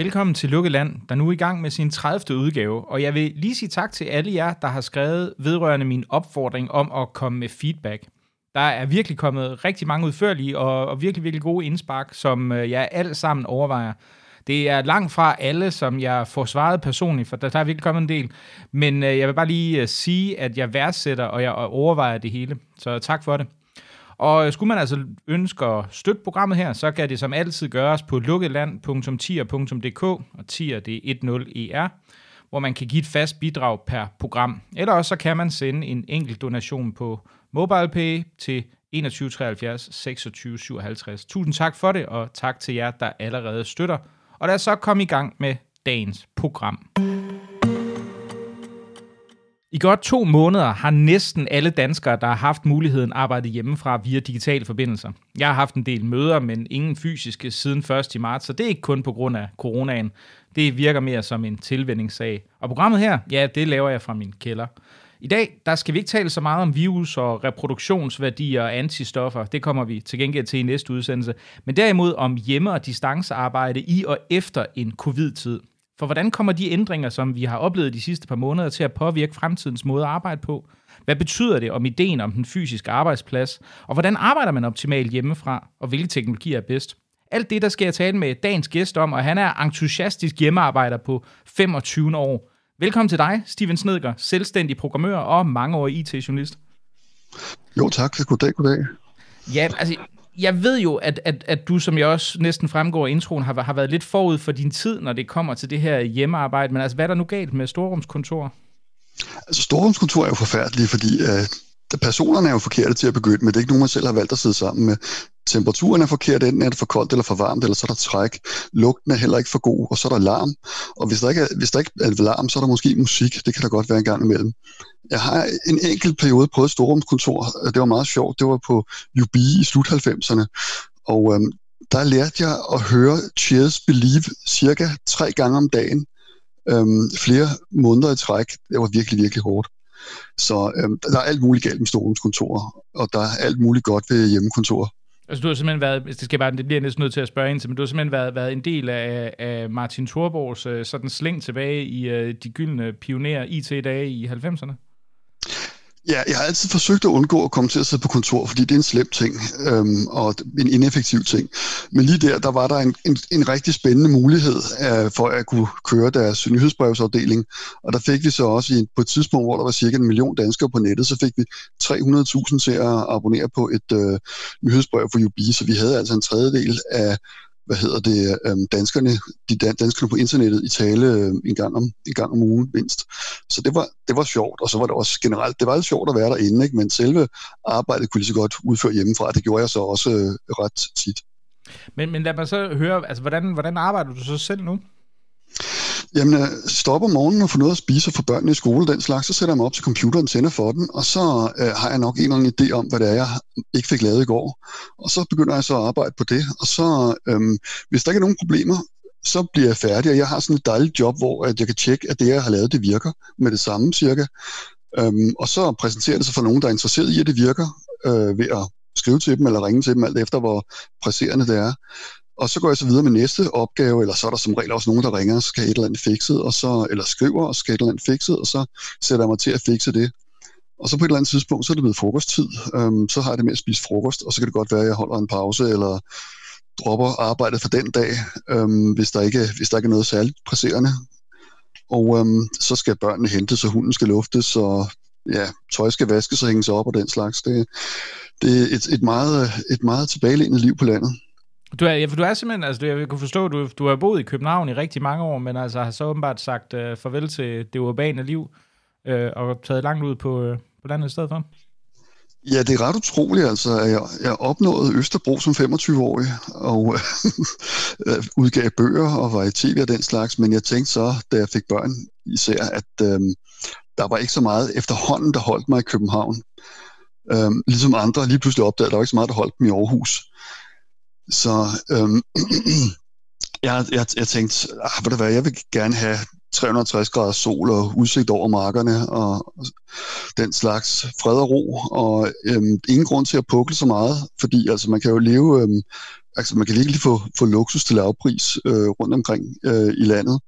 Velkommen til Lukkeland, der nu er i gang med sin 30. udgave, og jeg vil lige sige tak til alle jer, der har skrevet vedrørende min opfordring om at komme med feedback. Der er virkelig kommet rigtig mange udførlige og, og virkelig, virkelig gode indspark, som øh, jeg alt sammen overvejer. Det er langt fra alle, som jeg får svaret personligt, for der, der er virkelig kommet en del. Men øh, jeg vil bare lige øh, sige, at jeg værdsætter, og jeg overvejer det hele. Så tak for det. Og øh, skulle man altså ønske at støtte programmet her, så kan det som altid gøres på lukkeland.tier.dk, og tier det er 10ER, hvor man kan give et fast bidrag per program. Eller også så kan man sende en enkelt donation på MobilePay til 21 73 26 57. Tusind tak for det, og tak til jer, der allerede støtter. Og lad os så komme i gang med dagens program. I godt to måneder har næsten alle danskere, der har haft muligheden, arbejdet hjemmefra via digitale forbindelser. Jeg har haft en del møder, men ingen fysiske siden 1. marts, så det er ikke kun på grund af coronaen. Det virker mere som en tilvændingssag. Og programmet her, ja, det laver jeg fra min kælder. I dag, der skal vi ikke tale så meget om virus og reproduktionsværdier og antistoffer. Det kommer vi til gengæld til i næste udsendelse. Men derimod om hjemme- og distancearbejde i og efter en covid-tid. For hvordan kommer de ændringer, som vi har oplevet de sidste par måneder, til at påvirke fremtidens måde at arbejde på? Hvad betyder det om ideen om den fysiske arbejdsplads? Og hvordan arbejder man optimalt hjemmefra? Og hvilke teknologier er bedst? Alt det, der skal jeg tale med dagens gæst om, og han er entusiastisk hjemmearbejder på 25 år. Velkommen til dig, Steven Snedger, selvstændig programmør og mangeårig IT-journalist. Jo tak, goddag, goddag. Ja, altså, jeg ved jo, at, at, at du, som jeg også næsten fremgår i introen, har, har været lidt forud for din tid, når det kommer til det her hjemmearbejde. Men altså, hvad er der nu galt med storrumskontor? Altså, storrumskontor er jo forfærdeligt, fordi øh, personerne er jo forkerte til at begynde med. Det er ikke nogen, man selv har valgt at sidde sammen med. Temperaturen er forkert, enten er det for koldt eller for varmt, eller så er der træk. Lugten er heller ikke for god, og så er der larm. Og hvis der ikke er, hvis der ikke er larm, så er der måske musik. Det kan der godt være en gang imellem. Jeg har en enkelt periode på et storrumskontor. Det var meget sjovt. Det var på UB i slut 90'erne. Og øhm, der lærte jeg at høre Cheers Believe cirka tre gange om dagen. Øhm, flere måneder i træk. Det var virkelig, virkelig hårdt. Så øhm, der er alt muligt galt med storrumskontorer, og der er alt muligt godt ved hjemmekontor. Altså du har simpelthen været, altså, det skal bare, det bliver næsten nødt til at spørge ind til, men du har simpelthen været, været en del af, af Martin Thorborgs øh, sådan slæng tilbage i øh, de gyldne pioner IT-dage i 90'erne? Ja, jeg har altid forsøgt at undgå at komme til at sidde på kontor, fordi det er en slem ting øhm, og en ineffektiv ting. Men lige der, der var der en, en, en rigtig spændende mulighed øh, for at kunne køre deres nyhedsbrevsafdeling. Og der fik vi så også i, på et tidspunkt, hvor der var cirka en million danskere på nettet, så fik vi 300.000 til at abonnere på et øh, nyhedsbrev for UB, så vi havde altså en tredjedel af hvad hedder det, øhm, danskerne, de danskerne på internettet i tale øhm, en, gang om, en gang om ugen mindst. Så det var, det var sjovt, og så var det også generelt, det var lidt sjovt at være derinde, ikke? men selve arbejdet kunne lige så godt udføre hjemmefra, det gjorde jeg så også øh, ret tit. Men, men lad mig så høre, altså hvordan, hvordan arbejder du så selv nu? Jamen, øh, jeg stopper om morgenen og får noget at spise for børnene i skole den slags, så sætter jeg mig op til computeren, tænder for den, og så øh, har jeg nok en eller anden idé om, hvad det er, jeg ikke fik lavet i går. Og så begynder jeg så at arbejde på det, og så, øh, hvis der ikke er nogen problemer, så bliver jeg færdig, og jeg har sådan et dejligt job, hvor at jeg kan tjekke, at det, jeg har lavet, det virker med det samme cirka. Øhm, og så præsenterer det sig for nogen, der er interesseret i, at det virker, øh, ved at skrive til dem eller ringe til dem, alt efter hvor presserende det er. Og så går jeg så videre med næste opgave, eller så er der som regel også nogen, der ringer og skal et eller andet fikset, og så, eller skriver og skal et eller andet fikset, og så sætter jeg mig til at fikse det. Og så på et eller andet tidspunkt, så er det blevet frokosttid. Øhm, så har jeg det med at spise frokost, og så kan det godt være, at jeg holder en pause, eller dropper arbejdet for den dag, øhm, hvis, der ikke, hvis der ikke er noget særligt presserende. Og øhm, så skal børnene hentes, så hunden skal luftes, og ja, tøj skal vaskes og hænges op og den slags. Det, det er et, et, meget, et meget tilbagelænet liv på landet. Du er, ja, for du er simpelthen, altså jeg kan forstå, du, du har boet i København i rigtig mange år, men altså har så åbenbart sagt uh, farvel til det urbane liv, uh, og taget langt ud på, uh, på landet i stedet for. Ja, det er ret utroligt, altså. Jeg, jeg opnåede Østerbro som 25-årig, og udgav bøger og var i tv og den slags, men jeg tænkte så, da jeg fik børn især, at uh, der var ikke så meget efterhånden, der holdt mig i København. Uh, ligesom andre lige pludselig opdagede, at der var ikke så meget, der holdt dem i Aarhus. Så øhm, jeg, jeg, jeg tænkte, ah, ved du hvad, jeg vil gerne have 360 grader sol og udsigt over markerne og den slags fred og ro, og øhm, ingen grund til at pukle så meget, fordi altså, man kan jo leve øhm, altså man kan virkelig få, få luksus til lavpris øh, rundt omkring øh, i landet.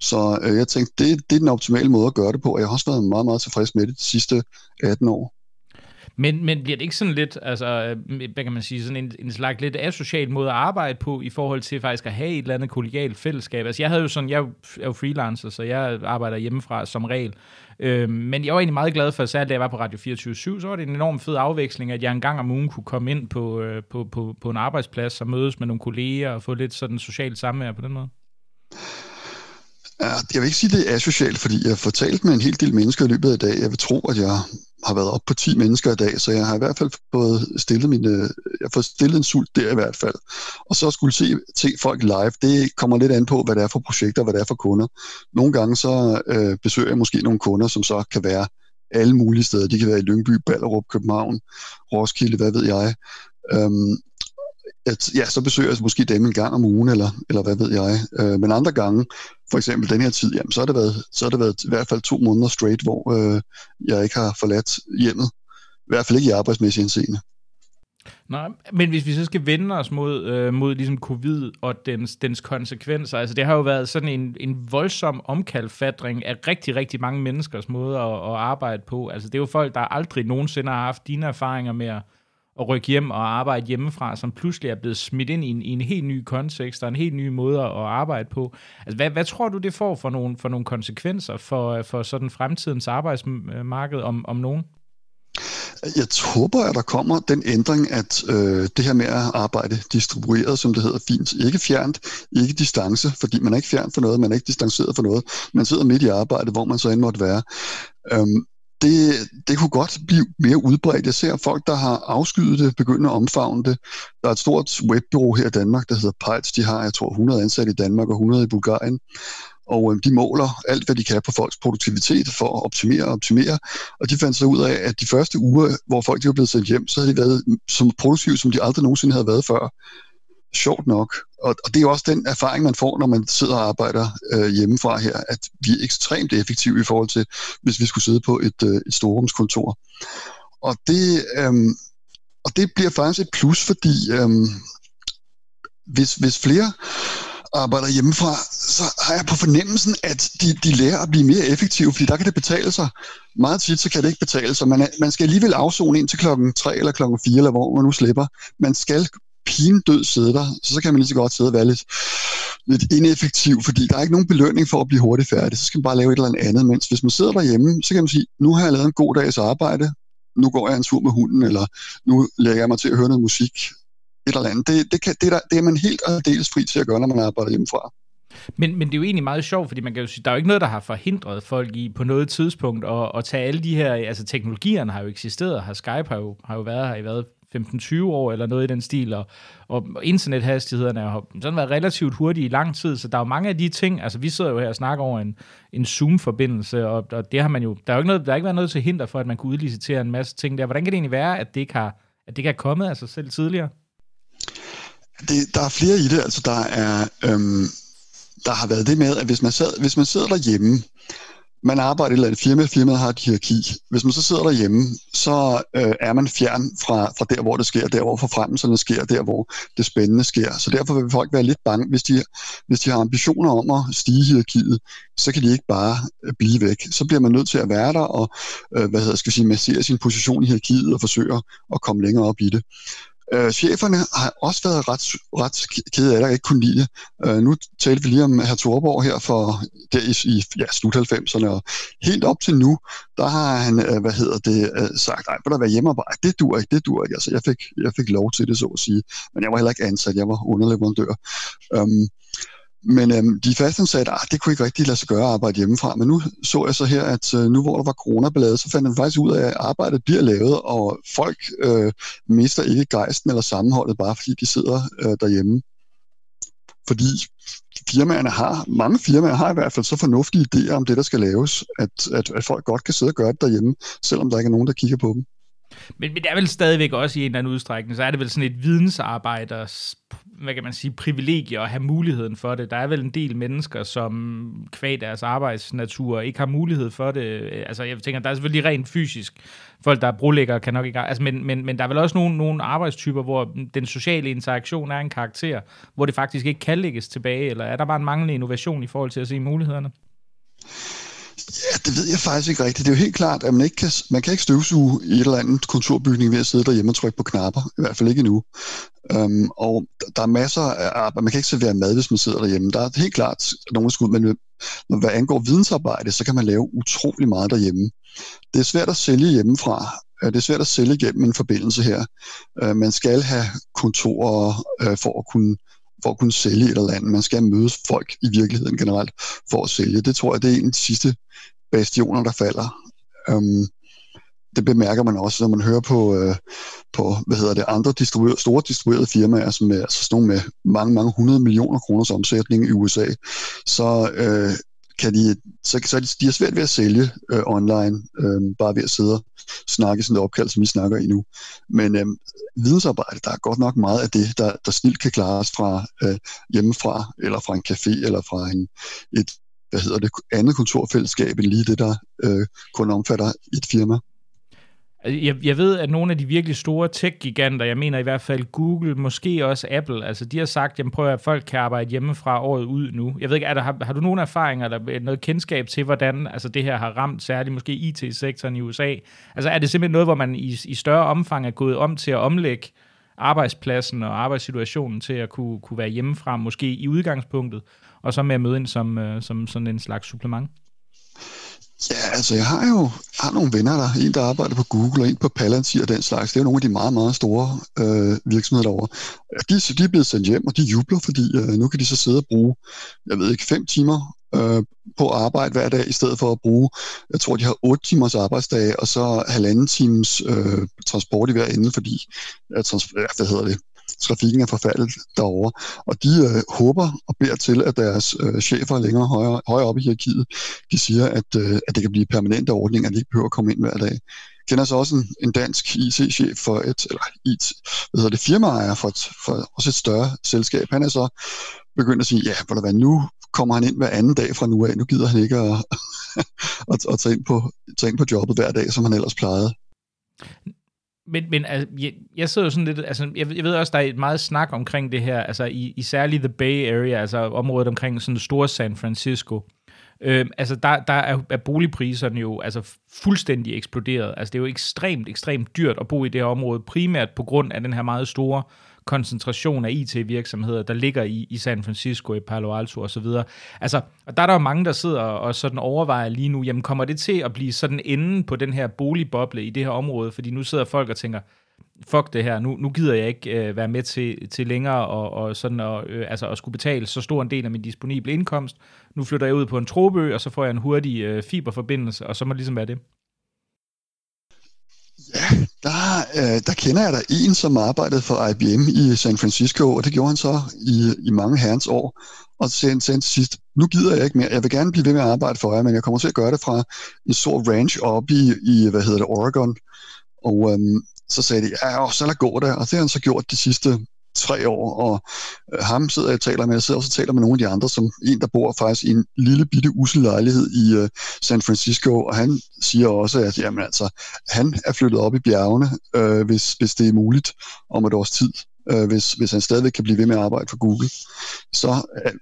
Så øh, jeg tænkte, det, det er den optimale måde at gøre det på, og jeg har også været meget, meget tilfreds med det de sidste 18 år. Men, men bliver det ikke sådan lidt, altså, øh, hvad kan man sige, sådan en, en slags lidt asocial måde at arbejde på, i forhold til faktisk at have et eller andet kollegialt fællesskab? Altså, jeg havde jo sådan, jeg er jo freelancer, så jeg arbejder hjemmefra som regel. Øh, men jeg var egentlig meget glad for, særligt da jeg var på Radio 24 7 så var det en enorm fed afveksling, at jeg en gang om ugen kunne komme ind på, øh, på, på, på en arbejdsplads og mødes med nogle kolleger og få lidt sådan socialt samvær på den måde. Ja, jeg vil ikke sige, at det er asocialt, fordi jeg har fortalt med en hel del mennesker i løbet af dag. Jeg vil tro, at jeg har været op på 10 mennesker i dag, så jeg har i hvert fald fået stillet, mine, jeg har fået stillet en sult der i hvert fald. Og så skulle se, se folk live, det kommer lidt an på, hvad det er for projekter, hvad det er for kunder. Nogle gange så øh, besøger jeg måske nogle kunder, som så kan være alle mulige steder. De kan være i Lyngby, Ballerup, København, Roskilde, hvad ved jeg. Øhm, at, ja, så besøger jeg måske dem en gang om ugen, eller, eller hvad ved jeg. Øh, men andre gange, for eksempel den her tid, jamen, så, har det været, så har det været i hvert fald to måneder straight, hvor øh, jeg ikke har forladt hjemmet. I hvert fald ikke i arbejdsmæssig indseende. Nej, men hvis vi så skal vende os mod, øh, mod ligesom covid og dens, dens konsekvenser, altså det har jo været sådan en, en voldsom omkalfatring af rigtig, rigtig mange menneskers måde at, at arbejde på. Altså det er jo folk, der aldrig nogensinde har haft dine erfaringer med at at rykke hjem og arbejde hjemmefra, som pludselig er blevet smidt ind i en, i en helt ny kontekst og en helt ny måde at arbejde på. Altså, hvad, hvad tror du, det får for nogle, for nogle konsekvenser for, for sådan fremtidens arbejdsmarked om, om nogen? Jeg håber, at der kommer den ændring, at øh, det her med at arbejde distribueret, som det hedder fint, ikke fjernt, ikke distance, fordi man er ikke fjern for noget, man er ikke distanceret for noget. Man sidder midt i arbejdet, hvor man så end måtte være. Øhm, det, det kunne godt blive mere udbredt. Jeg ser folk, der har afskyet det, begynde at omfavne det. Der er et stort webbureau her i Danmark, der hedder Pejls. De har, jeg tror, 100 ansatte i Danmark og 100 i Bulgarien. Og øh, de måler alt, hvad de kan på folks produktivitet for at optimere og optimere. Og de fandt så ud af, at de første uger, hvor folk de var blevet sendt hjem, så havde de været så produktive, som de aldrig nogensinde havde været før sjovt nok. Og, og det er jo også den erfaring, man får, når man sidder og arbejder øh, hjemmefra her, at vi er ekstremt effektive i forhold til, hvis vi skulle sidde på et, øh, et storrumskontor. Og det, øh, og det bliver faktisk et plus, fordi øh, hvis, hvis flere arbejder hjemmefra, så har jeg på fornemmelsen, at de, de lærer at blive mere effektive, fordi der kan det betale sig. Meget tit så kan det ikke betale sig. Man, er, man skal alligevel afzone ind til klokken 3 eller klokken 4, eller hvor man nu slipper. Man skal pindød sidde der, så, så kan man lige så godt sidde og være lidt, lidt ineffektiv, fordi der er ikke nogen belønning for at blive hurtigt færdig. Så skal man bare lave et eller andet. Mens hvis man sidder derhjemme, så kan man sige, nu har jeg lavet en god dags arbejde, nu går jeg en tur med hunden, eller nu lægger jeg mig til at høre noget musik, et eller andet. Det, det, kan, det, der, det er man helt og dels fri til at gøre, når man arbejder hjemmefra. Men, men det er jo egentlig meget sjovt, fordi man kan jo sige, der er jo ikke noget, der har forhindret folk i på noget tidspunkt at, at tage alle de her, altså teknologierne har jo eksisteret har Skype har jo, har jo været her i hvad, 15-20 år eller noget i den stil, og, og internethastighederne har sådan været relativt hurtige i lang tid, så der er jo mange af de ting, altså vi sidder jo her og snakker over en, en Zoom-forbindelse, og, og det har man jo, der er jo ikke noget, der er ikke været noget til hinder for, at man kunne udlicitere en masse ting der. Hvordan kan det egentlig være, at det ikke har, at det ikke har kommet af sig selv tidligere? Det, der er flere i det, altså der er, øhm, der har været det med, at hvis man, sad, hvis man sidder derhjemme, man arbejder i et eller andet firma, firmaet har et hierarki. Hvis man så sidder derhjemme, så øh, er man fjern fra, fra der, hvor det sker, der hvor forfremmelserne sker, der hvor det spændende sker. Så derfor vil folk være lidt bange, hvis de, hvis de har ambitioner om at stige hierarkiet, så kan de ikke bare øh, blive væk. Så bliver man nødt til at være der og øh, hvad hedder, skal sige, massere sin position i hierarkiet og forsøge at komme længere op i det. Øh, cheferne har også været ret, ret kede af det, og ikke kunne lide det. Øh, nu talte vi lige om herr Thorborg her for der i, i ja, slut 90'erne, og helt op til nu, der har han, øh, hvad hedder det, øh, sagt, nej, vil der være hjemmearbejde? Det dur ikke, det dur ikke. Altså, jeg fik, jeg fik lov til det, så at sige. Men jeg var heller ikke ansat, jeg var underleverandør. Øhm, men øhm, de fastansatte, at ah, det kunne ikke rigtig lade sig gøre at arbejde hjemmefra. Men nu så jeg så her, at øh, nu hvor der var coronaballade, så fandt man faktisk ud af, at arbejdet bliver lavet, og folk øh, mister ikke gejsten eller sammenholdet, bare fordi de sidder øh, derhjemme. Fordi firmaerne har, mange firmaer har i hvert fald så fornuftige idéer om det, der skal laves, at, at, at folk godt kan sidde og gøre det derhjemme, selvom der ikke er nogen, der kigger på dem. Men, men det er vel stadigvæk også i en eller anden udstrækning, så er det vel sådan et vidensarbejders, hvad kan man sige, privilegie at have muligheden for det. Der er vel en del mennesker, som kvad deres arbejdsnatur ikke har mulighed for det. Altså jeg tænker, der er selvfølgelig rent fysisk folk, der er brolæggere, kan nok ikke... Altså, men, men, men der er vel også nogle, nogle arbejdstyper, hvor den sociale interaktion er en karakter, hvor det faktisk ikke kan lægges tilbage, eller er der bare en manglende innovation i forhold til at se mulighederne? Ja, det ved jeg faktisk ikke rigtigt. Det er jo helt klart, at man ikke kan, man kan ikke støvsuge i et eller andet kontorbygning ved at sidde derhjemme og trykke på knapper. I hvert fald ikke endnu. Um, og der er masser af arbejde. Man kan ikke servere mad, hvis man sidder derhjemme. Der er helt klart nogle skud, men når hvad angår vidensarbejde, så kan man lave utrolig meget derhjemme. Det er svært at sælge hjemmefra. Øh, det er svært at sælge gennem en forbindelse her. Uh, man skal have kontorer uh, for at kunne for at kunne sælge et eller andet. Man skal mødes folk i virkeligheden generelt for at sælge. Det tror jeg, det er en af de sidste bastioner, der falder. Um, det bemærker man også, når man hører på, øh, på hvad hedder det, andre distribuer, store distribuerede firmaer, som er altså sådan nogle med mange, mange hundrede millioner kroners omsætning i USA, så øh, kan de, så, så de, de er svært ved at sælge øh, online, øh, bare ved at sidde og snakke sådan et opkald, som vi snakker i nu. Men øh, vidensarbejde, der er godt nok meget af det, der, der snilt kan klares fra øh, hjemmefra, eller fra en café, eller fra en, et hvad hedder det, andet kontorfællesskab, end lige det, der øh, kun omfatter et firma. Altså, jeg, jeg ved, at nogle af de virkelig store tech-giganter, jeg mener i hvert fald Google, måske også Apple, altså de har sagt, jamen prøv at folk kan arbejde hjemmefra året ud nu. Jeg ved ikke, er der, har, har du nogle erfaringer eller øh, noget kendskab til, hvordan altså, det her har ramt særligt måske IT-sektoren i USA? Altså er det simpelthen noget, hvor man i, i større omfang er gået om til at omlægge arbejdspladsen og arbejdssituationen til at kunne, kunne være hjemmefra, måske i udgangspunktet, og så med at møde ind som, øh, som sådan en slags supplement? Ja, altså jeg har jo har nogle venner, der en, der arbejder på Google, og en på Palantir og den slags. Det er jo nogle af de meget, meget store øh, virksomheder derovre. De, de er blevet sendt hjem, og de jubler, fordi øh, nu kan de så sidde og bruge, jeg ved ikke, fem timer øh, på arbejde hver dag, i stedet for at bruge, jeg tror, de har otte timers arbejdsdag, og så halvanden times øh, transport i hver ende, fordi, øh, trans, hvad hedder det, trafikken er forfaldet derovre. Og de øh, håber og beder til, at deres øh, chefer længere højere, højere oppe i hierarkiet, de siger, at, øh, at det kan blive permanente ordninger, at de ikke behøver at komme ind hver dag. Jeg kender så også en, en dansk IT-chef for et, eller IT, hvad hedder det, firmaejer for, et, for også et større selskab. Han er så begyndt at sige, ja, hvor hvad, nu kommer han ind hver anden dag fra nu af. Nu gider han ikke at, at, at tage, ind på, tage ind på jobbet hver dag, som han ellers plejede. Men, men altså, jeg, jeg sidder jo sådan lidt, altså, jeg, jeg ved også, der er et meget snak omkring det her, altså i, i særligt The Bay Area, altså området omkring sådan store San Francisco. Øh, altså der, der er, er boligpriserne jo altså fuldstændig eksploderet. Altså det er jo ekstremt, ekstremt dyrt at bo i det her område, primært på grund af den her meget store koncentration af IT-virksomheder, der ligger i, i San Francisco, i Palo Alto og så videre. Altså, og der er der jo mange, der sidder og sådan overvejer lige nu, jamen kommer det til at blive sådan enden på den her boligboble i det her område? Fordi nu sidder folk og tænker, fuck det her, nu, nu gider jeg ikke øh, være med til, til længere og, og sådan at, øh, altså at skulle betale så stor en del af min disponible indkomst. Nu flytter jeg ud på en trobø, og så får jeg en hurtig øh, fiberforbindelse, og så må det ligesom være det. Ja, der, øh, der kender jeg der en, som arbejdede for IBM i San Francisco, og det gjorde han så i, i mange herrens år. Og så sagde han til sidst, nu gider jeg ikke mere, jeg vil gerne blive ved med at arbejde for jer, men jeg kommer til at gøre det fra en stor ranch oppe i, i hvad hedder det, Oregon. Og øhm, så sagde de, ja, så lad gå det. og det har han så gjort de sidste tre år, og øh, ham sidder jeg og taler med, jeg sidder også og taler med nogle af de andre, som en, der bor faktisk i en lille bitte usel lejlighed i øh, San Francisco, og han siger også, at jamen, altså, han er flyttet op i bjergene, øh, hvis, hvis det er muligt om et års tid. Øh, hvis, hvis han stadigvæk kan blive ved med at arbejde for Google, så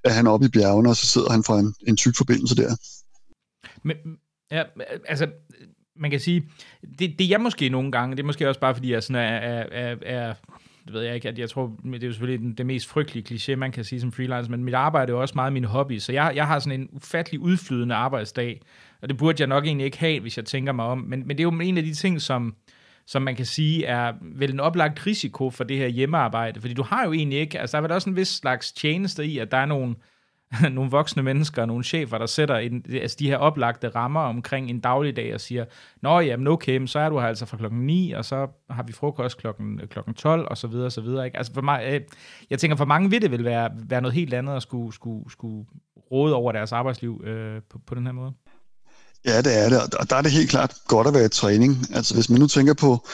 er han oppe i bjergene, og så sidder han fra en, en tyk forbindelse der. Men, ja, altså, man kan sige, det, det jeg måske nogle gange, det er måske også bare fordi, jeg sådan er, er, er, er det ved jeg ikke, at jeg tror, det er jo selvfølgelig det mest frygtelige kliché, man kan sige som freelancer, men mit arbejde er jo også meget min hobby, så jeg, jeg har sådan en ufattelig udflydende arbejdsdag, og det burde jeg nok egentlig ikke have, hvis jeg tænker mig om, men, men det er jo en af de ting, som, som man kan sige er vel en oplagt risiko for det her hjemmearbejde, fordi du har jo egentlig ikke, altså der er vel også en vis slags tjeneste i, at der er nogle, nogle voksne mennesker, nogle chefer, der sætter en, altså de her oplagte rammer omkring en dagligdag og siger, nå jamen okay, så er du her altså fra klokken 9, og så har vi frokost klokken, klokken 12, og så videre, og så videre. Ikke? Altså for mig, øh, jeg tænker, for mange vil det vil være, være noget helt andet at skulle, skulle, skulle råde over deres arbejdsliv øh, på, på den her måde. Ja, det er det, og der er det helt klart godt at være i træning. Altså hvis man nu tænker på,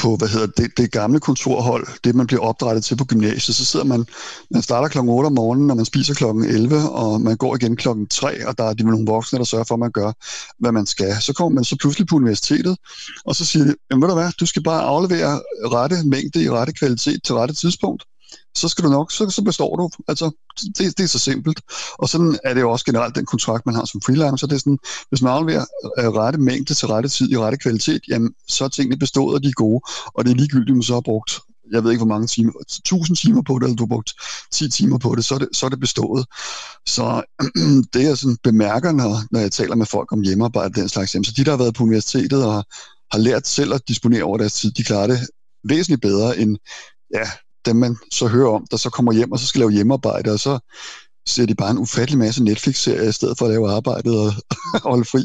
på hvad hedder det, det gamle kontorhold, det man bliver opdrettet til på gymnasiet, så sidder man, man starter klokken 8 om morgenen, og man spiser klokken 11, og man går igen klokken 3, og der er de nogle voksne, der sørger for, at man gør, hvad man skal. Så kommer man så pludselig på universitetet, og så siger de, jamen ved du hvad, du skal bare aflevere rette mængde i rette kvalitet til rette tidspunkt, så skal du nok, så, så består du. Altså, det, det er så simpelt. Og sådan er det jo også generelt den kontrakt, man har som freelancer. Det er sådan, hvis man afleverer øh, rette mængde til rette tid i rette kvalitet, jamen, så er tingene bestået, og de er gode. Og det er ligegyldigt, om man så har brugt jeg ved ikke, hvor mange timer, 1000 timer på det, eller du har brugt 10 timer på det, så er det, så er det bestået. Så det jeg sådan bemærker, når, når jeg taler med folk om hjemmearbejde den slags, jamen, så de, der har været på universitetet og har lært selv at disponere over deres tid, de klarer det væsentligt bedre end ja, dem, man så hører om, der så kommer hjem og så skal lave hjemmearbejde, og så ser de bare en ufattelig masse Netflix-serier i stedet for at lave arbejdet og, holde fri.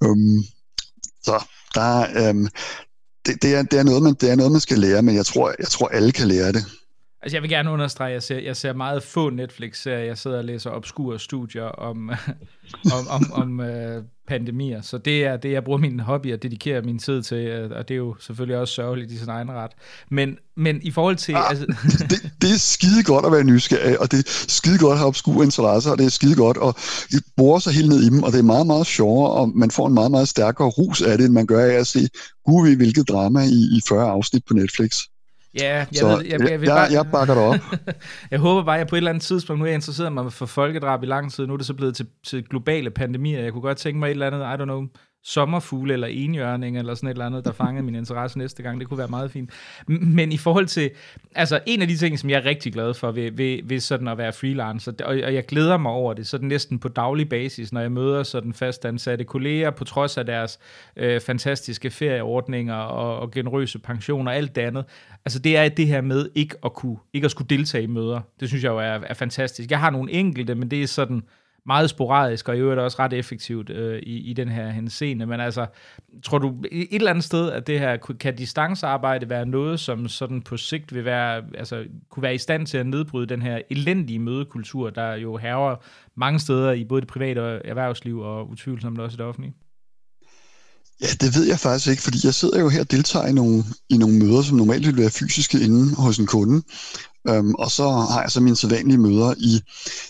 Um, så der, um, det, det, er, det, er noget, man, det er noget, man skal lære, men jeg tror, jeg tror alle kan lære det. Altså jeg vil gerne understrege, at jeg ser, jeg ser meget få Netflix-serier. Jeg sidder og læser obskure studier om, om, om, om uh, pandemier. Så det er det, jeg bruger min hobby og dedikerer min tid til, øh, og det er jo selvfølgelig også sørgeligt i sin egen ret. Men, men i forhold til... Ah, altså... det, det er skide godt at være nysgerrig, og det er skide godt at have obskure interesser, og det er skide godt at bore sig helt ned i dem, og det er meget, meget sjovere, og man får en meget, meget stærkere rus af det, end man gør af at se, gud hvilket drama i, i 40 afsnit på Netflix. Ja, jeg, så, ved, jeg, jeg, jeg, jeg, bare, jeg bakker dig op. jeg håber bare, at jeg på et eller andet tidspunkt, nu er jeg interesseret mig for folkedrab i lang tid, nu er det så blevet til, til globale pandemier. Jeg kunne godt tænke mig et eller andet, I don't know, sommerfugle eller enhjørning eller sådan et eller andet, der fangede min interesse næste gang. Det kunne være meget fint. Men i forhold til, altså en af de ting, som jeg er rigtig glad for ved, ved, ved sådan at være freelancer, og, og jeg glæder mig over det, sådan næsten på daglig basis, når jeg møder sådan fastansatte kolleger, på trods af deres øh, fantastiske ferieordninger og, og generøse pensioner og alt det andet. Altså det er det her med ikke at kunne, ikke at skulle deltage i møder. Det synes jeg jo er, er fantastisk. Jeg har nogle enkelte, men det er sådan, meget sporadisk, og i øvrigt også ret effektivt øh, i, i den her henseende. Men altså, tror du et eller andet sted, at det her, kan distancearbejde være noget, som sådan på sigt vil være, altså, kunne være i stand til at nedbryde den her elendige mødekultur, der jo herrer mange steder i både det private erhvervsliv og utvivlsomt også det offentlige? Ja, det ved jeg faktisk ikke, fordi jeg sidder jo her og deltager i nogle, i nogle møder, som normalt ville være fysiske inde hos en kunde. Øhm, og så har jeg så mine sædvanlige møder i,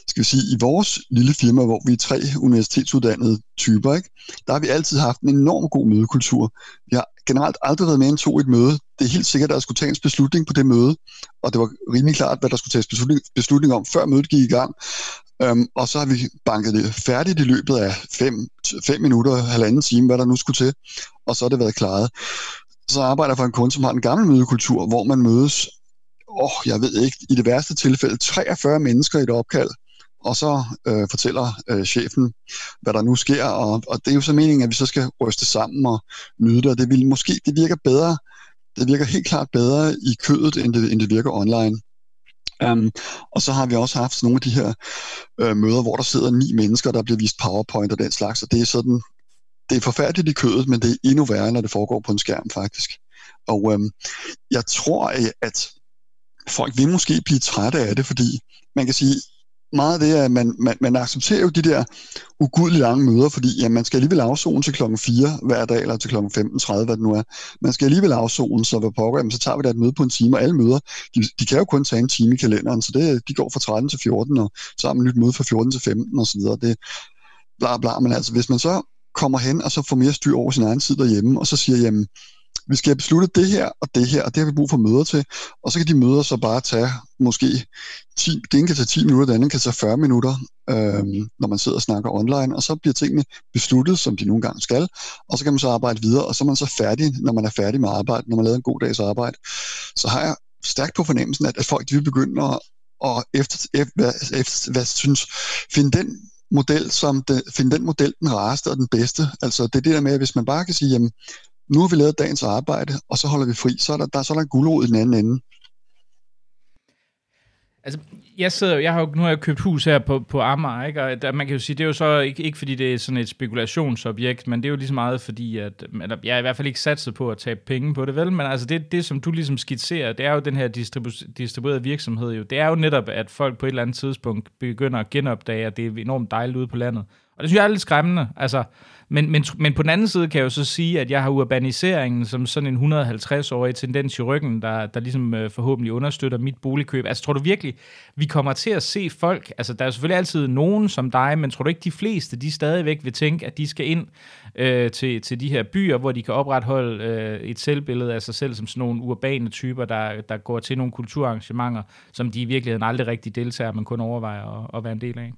skal vi sige, i vores lille firma, hvor vi er tre universitetsuddannede typer. Ikke? Der har vi altid haft en enorm god mødekultur. Vi har generelt aldrig været mere end to i et møde. Det er helt sikkert, at der skulle tages beslutning på det møde, og det var rimelig klart, hvad der skulle tages beslutning, beslutning om, før mødet gik i gang. Øhm, og så har vi banket det færdigt i løbet af fem, fem minutter, halvanden time, hvad der nu skulle til, og så har det været klaret. Så arbejder jeg for en kunde, som har en gammel mødekultur, hvor man mødes, åh, jeg ved ikke, i det værste tilfælde 43 mennesker i et opkald, og så øh, fortæller øh, chefen, hvad der nu sker, og, og det er jo så meningen, at vi så skal ryste sammen og nyde det, og det vil måske, det virker bedre, det virker helt klart bedre i kødet, end det, end det virker online. Um, og så har vi også haft nogle af de her øh, møder, hvor der sidder ni mennesker, der bliver vist PowerPoint og den slags, og det er sådan, det er forfærdeligt i kødet, men det er endnu værre, når det foregår på en skærm faktisk. Og øhm, jeg tror, at folk vil måske blive trætte af det, fordi man kan sige, meget af det er, at man, man, man accepterer jo de der ugudelige lange møder, fordi ja, man skal alligevel afzone til klokken 4 hver dag, eller til klokken 15.30, hvad det nu er. Man skal alligevel afzone, så hvad pokker, jamen, så tager vi da et møde på en time, og alle møder, de, de kan jo kun tage en time i kalenderen, så det, de går fra 13 til 14, og så har man et nyt møde fra 14 til 15 og så videre. Det bla bla, men altså hvis man så kommer hen og så får mere styr over sin egen tid derhjemme, og så siger, jamen, vi skal have besluttet det her og det her, og det har vi brug for møder til. Og så kan de møder så bare tage måske 10, det ene kan tage 10 minutter, det andet kan tage 40 minutter, øh, når man sidder og snakker online, og så bliver tingene besluttet, som de nogle gange skal, og så kan man så arbejde videre, og så er man så færdig, når man er færdig med arbejde, når man har lavet en god dags arbejde. Så har jeg stærkt på fornemmelsen, at, at folk de vil begynde at, og efter, efter, hvad, efter, hvad synes, finde den model, som den, finde den model den rareste og den bedste. Altså det er det der med, at hvis man bare kan sige, jamen, nu har vi lavet dagens arbejde, og så holder vi fri, så er der, der, så er der en gulerod i den anden ende. Altså, jeg sidder jeg har jo, nu har jeg købt hus her på, på Amager, ikke? og der, man kan jo sige, det er jo så ikke, ikke fordi det er sådan et spekulationsobjekt, men det er jo lige så meget fordi, at eller, jeg er i hvert fald ikke satset på at tabe penge på det, vel? Men altså det, det som du ligesom skitserer, det er jo den her distribu- distribuerede virksomhed jo. Det er jo netop, at folk på et eller andet tidspunkt begynder at genopdage, at det er enormt dejligt ude på landet Og det synes jeg er lidt skræmmende. Altså, men, men, men på den anden side kan jeg jo så sige, at jeg har urbaniseringen som sådan en 150-årig tendens i ryggen, der, der ligesom øh, forhåbentlig understøtter mit boligkøb. Altså tror du virkelig, vi kommer til at se folk, altså der er selvfølgelig altid nogen som dig, men tror du ikke de fleste, de stadigvæk vil tænke, at de skal ind øh, til, til de her byer, hvor de kan opretholde øh, et selvbillede af sig selv som sådan nogle urbane typer, der, der går til nogle kulturarrangementer, som de i virkeligheden aldrig rigtig deltager, men kun overvejer at, at være en del af?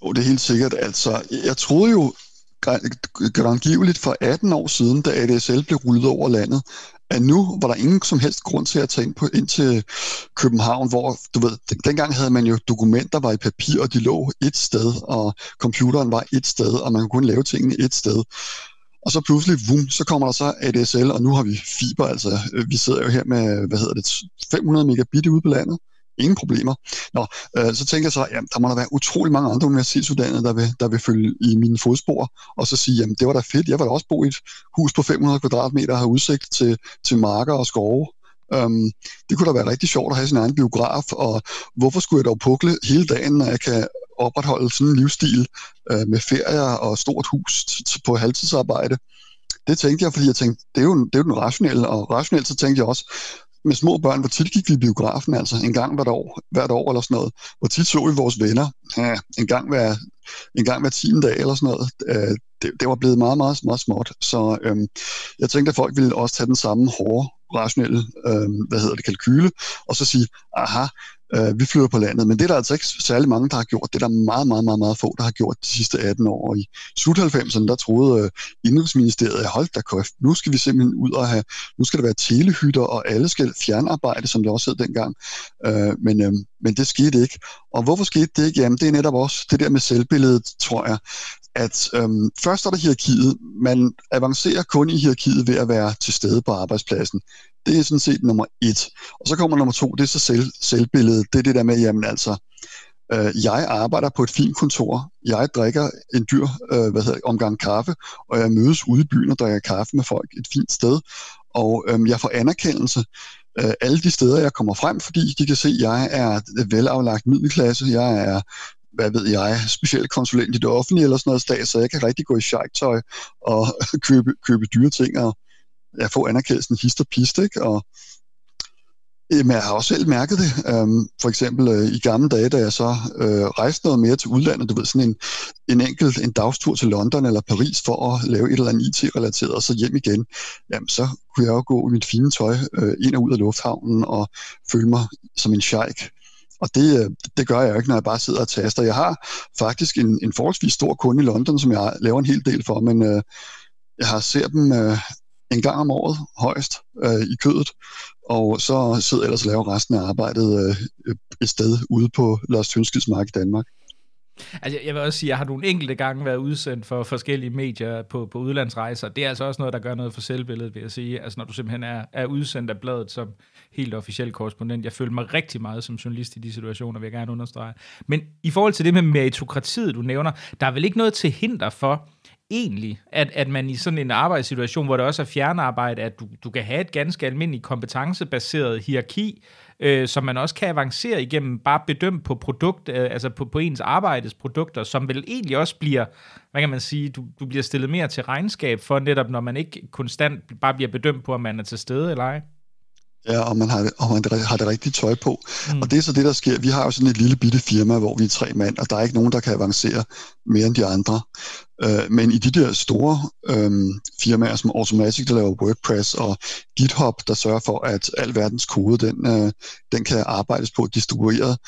Oh, det er helt sikkert. Altså, jeg troede jo grangiveligt for 18 år siden, da ADSL blev rullet over landet, at nu var der ingen som helst grund til at tage ind, på, ind til København, hvor, du ved, dengang havde man jo dokumenter, var i papir, og de lå et sted, og computeren var et sted, og man kunne kun lave tingene et sted. Og så pludselig, vum, så kommer der så ADSL, og nu har vi fiber, altså øh, vi sidder jo her med, hvad hedder det, 500 megabit ude på landet ingen problemer. Nå, øh, så tænker jeg så, at der må der være utrolig mange andre universitetsuddannede, der vil, der vil følge i mine fodspor, og så sige, jamen det var da fedt, jeg vil da også bo i et hus på 500 kvadratmeter og have udsigt til, til marker og skove. Øhm, det kunne da være rigtig sjovt at have sin egen biograf, og hvorfor skulle jeg dog pukle hele dagen, når jeg kan opretholde sådan en livsstil øh, med ferier og stort hus på halvtidsarbejde? Det tænkte jeg, fordi jeg tænkte, det er jo, det er jo den rationelle, og rationelt så tænkte jeg også, med små børn, hvor tit gik vi i biografen, altså en gang hvert år, hvert år eller sådan noget. Hvor tit så vi vores venner, ja, en gang hver, en gang hver tiende dag eller sådan noget. Øh, det, det var blevet meget, meget, meget småt. Så øhm, jeg tænkte, at folk ville også tage den samme hårde, rationelle, øh, hvad hedder det, kalkyle, og så sige, aha, Øh, vi flyver på landet, men det er der altså ikke særlig mange, der har gjort. Det er der meget, meget, meget, meget få, der har gjort de sidste 18 år. Og I slut 90'erne, der troede øh, Indrigsministeriet, hold da kæft, nu skal vi simpelthen ud og have, nu skal der være telehytter, og alle skal fjernarbejde, som det også hed dengang. Øh, men, øh, men det skete ikke. Og hvorfor skete det ikke? Jamen, det er netop også det der med selvbilledet, tror jeg at øhm, først er der hierarkiet. Man avancerer kun i hierarkiet ved at være til stede på arbejdspladsen. Det er sådan set nummer et. Og så kommer nummer to, det er så selv, selvbilledet. Det er det der med, jamen altså, øh, jeg arbejder på et fint kontor. Jeg drikker en dyr øh, hvad hedder, omgang kaffe, og jeg mødes ude i byen og drikker kaffe med folk et fint sted. Og øh, jeg får anerkendelse øh, alle de steder, jeg kommer frem, fordi de kan se, at jeg er velaflagt middelklasse, jeg er hvad ved jeg, specielt konsulent i det offentlige eller sådan noget stat, så jeg kan rigtig gå i sjejktøj og købe, købe dyre ting og jeg får anerkendelsen hist og pist, ikke? Og Jamen, jeg har også selv mærket det. Um, for eksempel uh, i gamle dage, da jeg så uh, rejste noget mere til udlandet, du ved, sådan en, en enkelt en dagstur til London eller Paris for at lave et eller andet IT-relateret, og så hjem igen, jamen så kunne jeg jo gå i mit fine tøj uh, ind og ud af lufthavnen og føle mig som en sheik. Og det, øh, det gør jeg jo ikke, når jeg bare sidder og taster. Jeg har faktisk en, en forholdsvis stor kunde i London, som jeg laver en hel del for, men øh, jeg har ser dem øh, en gang om året højst øh, i kødet, og så sidder jeg ellers og laver resten af arbejdet øh, et sted ude på Lars Tønskids Mark i Danmark. Altså, jeg vil også sige, at jeg har nogle enkelte gange været udsendt for forskellige medier på, på udlandsrejser. Det er altså også noget, der gør noget for selvbilledet, vil jeg sige. Altså, når du simpelthen er, er udsendt af bladet som helt officiel korrespondent. Jeg føler mig rigtig meget som journalist i de situationer, vil jeg gerne understrege. Men i forhold til det med meritokratiet, du nævner, der er vel ikke noget til hinder for, egentlig, at, at man i sådan en arbejdssituation, hvor der også er fjernarbejde, at du, du kan have et ganske almindeligt kompetencebaseret hierarki, øh, som man også kan avancere igennem, bare bedømt på produkt, øh, altså på, på ens arbejdes produkter, som vel egentlig også bliver, hvad kan man sige, du, du bliver stillet mere til regnskab for netop, når man ikke konstant bare bliver bedømt på, om man er til stede eller ej. Ja, og man har, og man har det rigtige tøj på. Mm. Og det er så det, der sker. Vi har jo sådan et lille bitte firma, hvor vi er tre mand, og der er ikke nogen, der kan avancere mere end de andre. Øh, men i de der store øh, firmaer som Automatic, der laver WordPress, og GitHub, der sørger for, at al verdens kode, den, øh, den kan arbejdes på distribueret,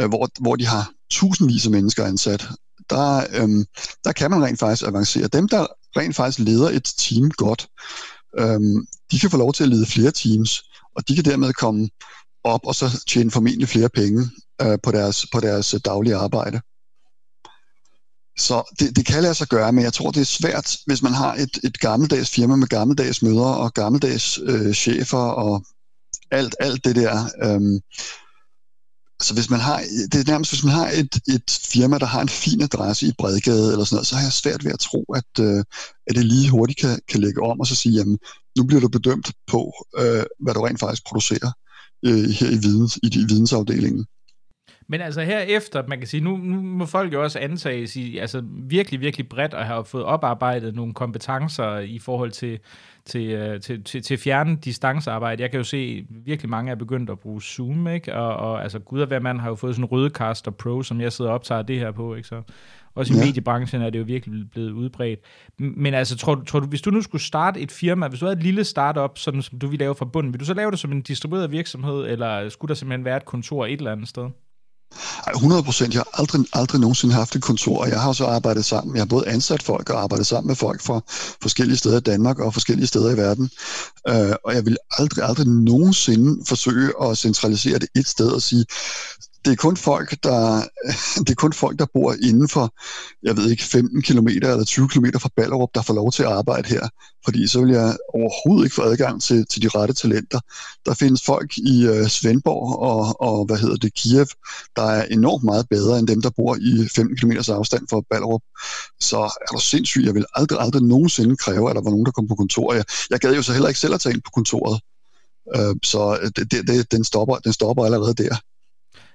øh, hvor, hvor de har tusindvis af mennesker ansat, der, øh, der kan man rent faktisk avancere. Dem, der rent faktisk leder et team godt, øh, de kan få lov til at lede flere teams, og de kan dermed komme op og så tjene formentlig flere penge øh, på, deres, på deres øh, daglige arbejde. Så det, det kan lade sig gøre, men jeg tror, det er svært, hvis man har et, et gammeldags firma med gammeldags møder og gammeldags øh, chefer og alt, alt det der. Øh, altså hvis man har, det er nærmest, hvis man har et, et firma, der har en fin adresse i Bredgade eller sådan noget, så har jeg svært ved at tro, at, øh, at det lige hurtigt kan, kan lægge om og så sige, jamen, nu bliver du bedømt på, øh, hvad du rent faktisk producerer øh, her i, videns, i, i vidensafdelingen. Men altså herefter, man kan sige, nu, nu må folk jo også antages i, altså virkelig, virkelig bredt at have fået oparbejdet nogle kompetencer i forhold til, til, øh, til, til, til fjerne distancearbejde. Jeg kan jo se, virkelig mange er begyndt at bruge Zoom, ikke? Og, og altså gud og hvad man har jo fået sådan en Rødecaster Pro, som jeg sidder og optager det her på, ikke? Så også i ja. mediebranchen er det jo virkelig blevet udbredt. Men altså, tror, du, tror du, hvis du nu skulle starte et firma, hvis du havde et lille startup, sådan som du vil lave fra bunden, vil du så lave det som en distribueret virksomhed, eller skulle der simpelthen være et kontor et eller andet sted? 100 procent. Jeg har aldrig, aldrig nogensinde haft et kontor, og jeg har så arbejdet sammen. Jeg har både ansat folk og arbejdet sammen med folk fra forskellige steder i Danmark og forskellige steder i verden. Øh, og jeg vil aldrig, aldrig nogensinde forsøge at centralisere det et sted og sige, det er kun folk, der, det er kun folk, der bor inden for, jeg ved ikke, 15 km eller 20 km fra Ballerup, der får lov til at arbejde her. Fordi så vil jeg overhovedet ikke få adgang til, til de rette talenter. Der findes folk i uh, Svendborg og, og, hvad hedder det, Kiev, der er enormt meget bedre end dem, der bor i 15 km afstand fra Ballerup. Så er du sindssygt. Jeg vil aldrig, aldrig nogensinde kræve, at der var nogen, der kom på kontoret. Jeg, jeg gad jo så heller ikke selv at tage ind på kontoret. Uh, så øh, det, det, den, stopper, den stopper allerede der.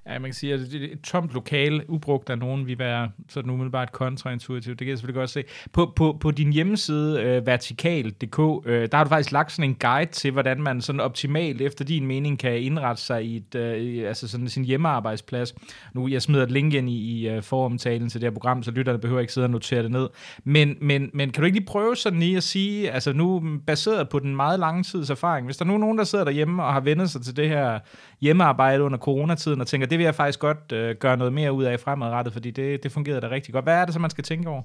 Ja, man kan sige, at det er et tomt lokal, ubrugt af nogen, vi være sådan umiddelbart kontraintuitivt. Det kan jeg selvfølgelig godt se. På, på, på din hjemmeside, øh, vertikal.dk, øh, der har du faktisk lagt sådan en guide til, hvordan man sådan optimalt, efter din mening, kan indrette sig i, et, øh, altså sådan sin hjemmearbejdsplads. Nu, jeg smider et link ind i, i uh, foromtalen til det her program, så lytterne behøver ikke sidde og notere det ned. Men, men, men kan du ikke lige prøve sådan lige at sige, altså nu baseret på den meget lange tids erfaring, hvis der nu er nogen, der sidder derhjemme og har vendt sig til det her hjemmearbejde under coronatiden og tænker, det vil jeg faktisk godt øh, gøre noget mere ud af fremadrettet, fordi det, det fungerede da rigtig godt. Hvad er det så, man skal tænke over?